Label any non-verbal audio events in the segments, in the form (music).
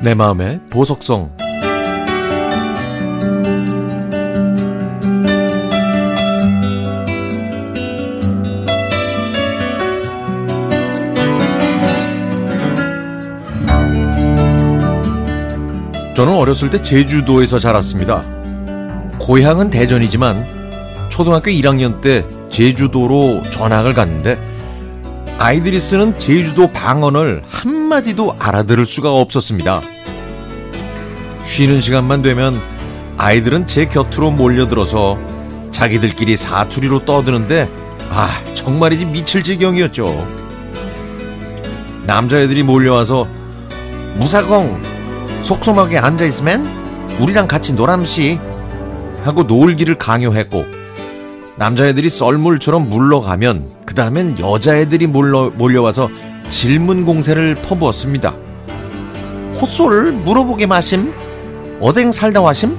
내 마음의 보석성 저는 어렸을 때 제주도에서 자랐습니다. 고향은 대전이지만 초등학교 1학년 때 제주도로 전학을 갔는데 아이들이 쓰는 제주도 방언을 한마디도 알아들을 수가 없었습니다. 쉬는 시간만 되면 아이들은 제 곁으로 몰려들어서 자기들끼리 사투리로 떠드는데 아 정말이지 미칠 지경이었죠. 남자애들이 몰려와서 무사공 속속하게 앉아있으면 우리랑 같이 노람시 하고 놀기를 강요했고 남자애들이 썰물처럼 물러가면 그 다음엔 여자애들이 몰려, 몰려와서 질문 공세를 퍼부었습니다. 헛소를 물어보게 마심? 어댕 살다 와심?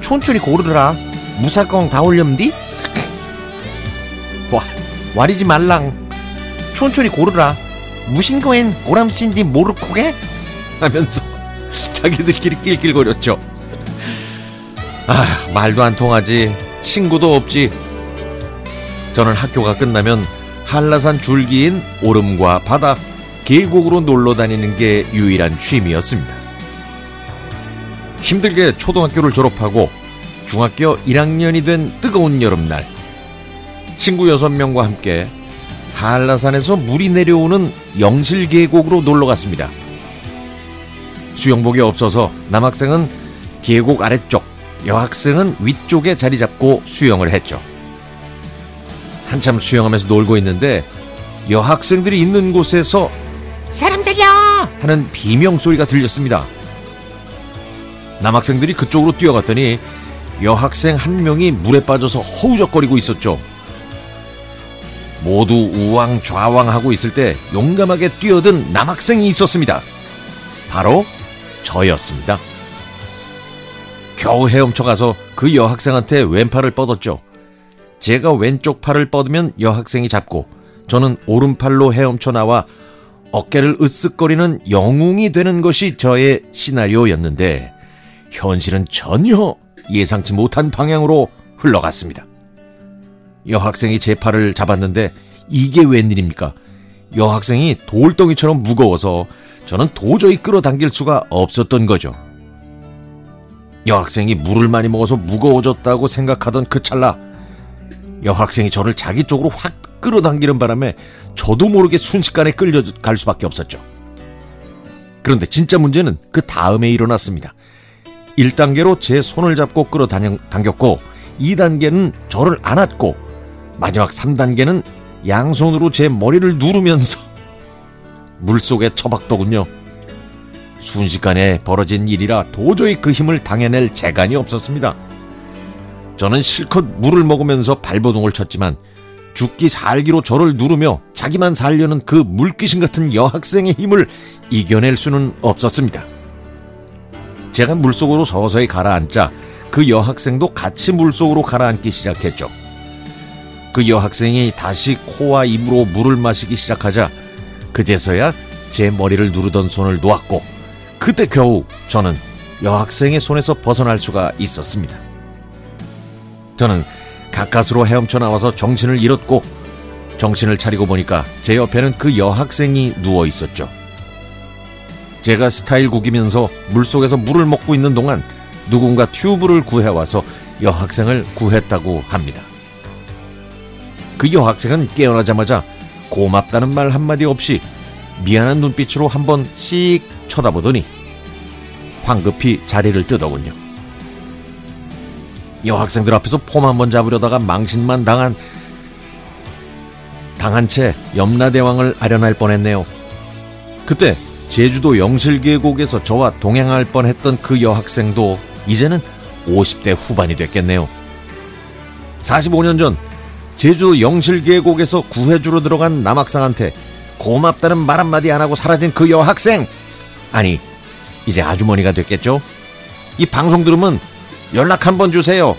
촌촌히 고르더라. 무사건 다 올렸디? 와, 와리지 말랑. 촌촌히 고르라. 무신거엔 고람신디 모르코게? 하면서 (laughs) 자기들끼리 낄낄거렸죠. 아, 말도 안 통하지. 친구도 없지. 저는 학교가 끝나면 한라산 줄기인 오름과 바다, 계곡으로 놀러 다니는 게 유일한 취미였습니다. 힘들게 초등학교를 졸업하고 중학교 1학년이 된 뜨거운 여름날, 친구 6명과 함께 한라산에서 물이 내려오는 영실 계곡으로 놀러 갔습니다. 수영복이 없어서 남학생은 계곡 아래쪽, 여학생은 위쪽에 자리 잡고 수영을 했죠. 한참 수영하면서 놀고 있는데 여학생들이 있는 곳에서 사람 살려! 하는 비명 소리가 들렸습니다. 남학생들이 그쪽으로 뛰어갔더니 여학생 한 명이 물에 빠져서 허우적거리고 있었죠. 모두 우왕좌왕하고 있을 때 용감하게 뛰어든 남학생이 있었습니다. 바로 저였습니다. 겨우 헤엄쳐 가서 그 여학생한테 왼팔을 뻗었죠. 제가 왼쪽 팔을 뻗으면 여학생이 잡고 저는 오른팔로 헤엄쳐 나와 어깨를 으쓱거리는 영웅이 되는 것이 저의 시나리오였는데 현실은 전혀 예상치 못한 방향으로 흘러갔습니다. 여학생이 제 팔을 잡았는데 이게 웬일입니까? 여학생이 돌덩이처럼 무거워서 저는 도저히 끌어당길 수가 없었던 거죠. 여학생이 물을 많이 먹어서 무거워졌다고 생각하던 그 찰나 여학생이 저를 자기 쪽으로 확 끌어당기는 바람에 저도 모르게 순식간에 끌려갈 수밖에 없었죠. 그런데 진짜 문제는 그 다음에 일어났습니다. 1단계로 제 손을 잡고 끌어당겼고 2단계는 저를 안았고 마지막 3단계는 양손으로 제 머리를 누르면서 (laughs) 물속에 처박더군요. 순식간에 벌어진 일이라 도저히 그 힘을 당해낼 재간이 없었습니다. 저는 실컷 물을 먹으면서 발버둥을 쳤지만 죽기 살기로 저를 누르며 자기만 살려는 그 물귀신 같은 여학생의 힘을 이겨낼 수는 없었습니다. 제가 물속으로 서서히 가라앉자 그 여학생도 같이 물속으로 가라앉기 시작했죠. 그 여학생이 다시 코와 입으로 물을 마시기 시작하자 그제서야 제 머리를 누르던 손을 놓았고 그때 겨우 저는 여학생의 손에서 벗어날 수가 있었습니다. 저는 가까스로 헤엄쳐 나와서 정신을 잃었고 정신을 차리고 보니까 제 옆에는 그 여학생이 누워 있었죠. 제가 스타일 구기면서 물속에서 물을 먹고 있는 동안 누군가 튜브를 구해와서 여학생을 구했다고 합니다. 그 여학생은 깨어나자마자 고맙다는 말 한마디 없이 미안한 눈빛으로 한번 씩 쳐다보더니 황급히 자리를 뜨더군요. 여학생들 앞에서 폼 한번 잡으려다가 망신만 당한 당한 채 염라대왕을 아련할 뻔했네요. 그때 제주도 영실계곡에서 저와 동행할 뻔했던 그 여학생도 이제는 50대 후반이 됐겠네요. 45년 전 제주도 영실계곡에서 구해주러 들어간 남학생한테 고맙다는 말 한마디 안 하고 사라진 그 여학생! 아니, 이제 아주머니가 됐겠죠? 이 방송 들으면 연락 한번 주세요.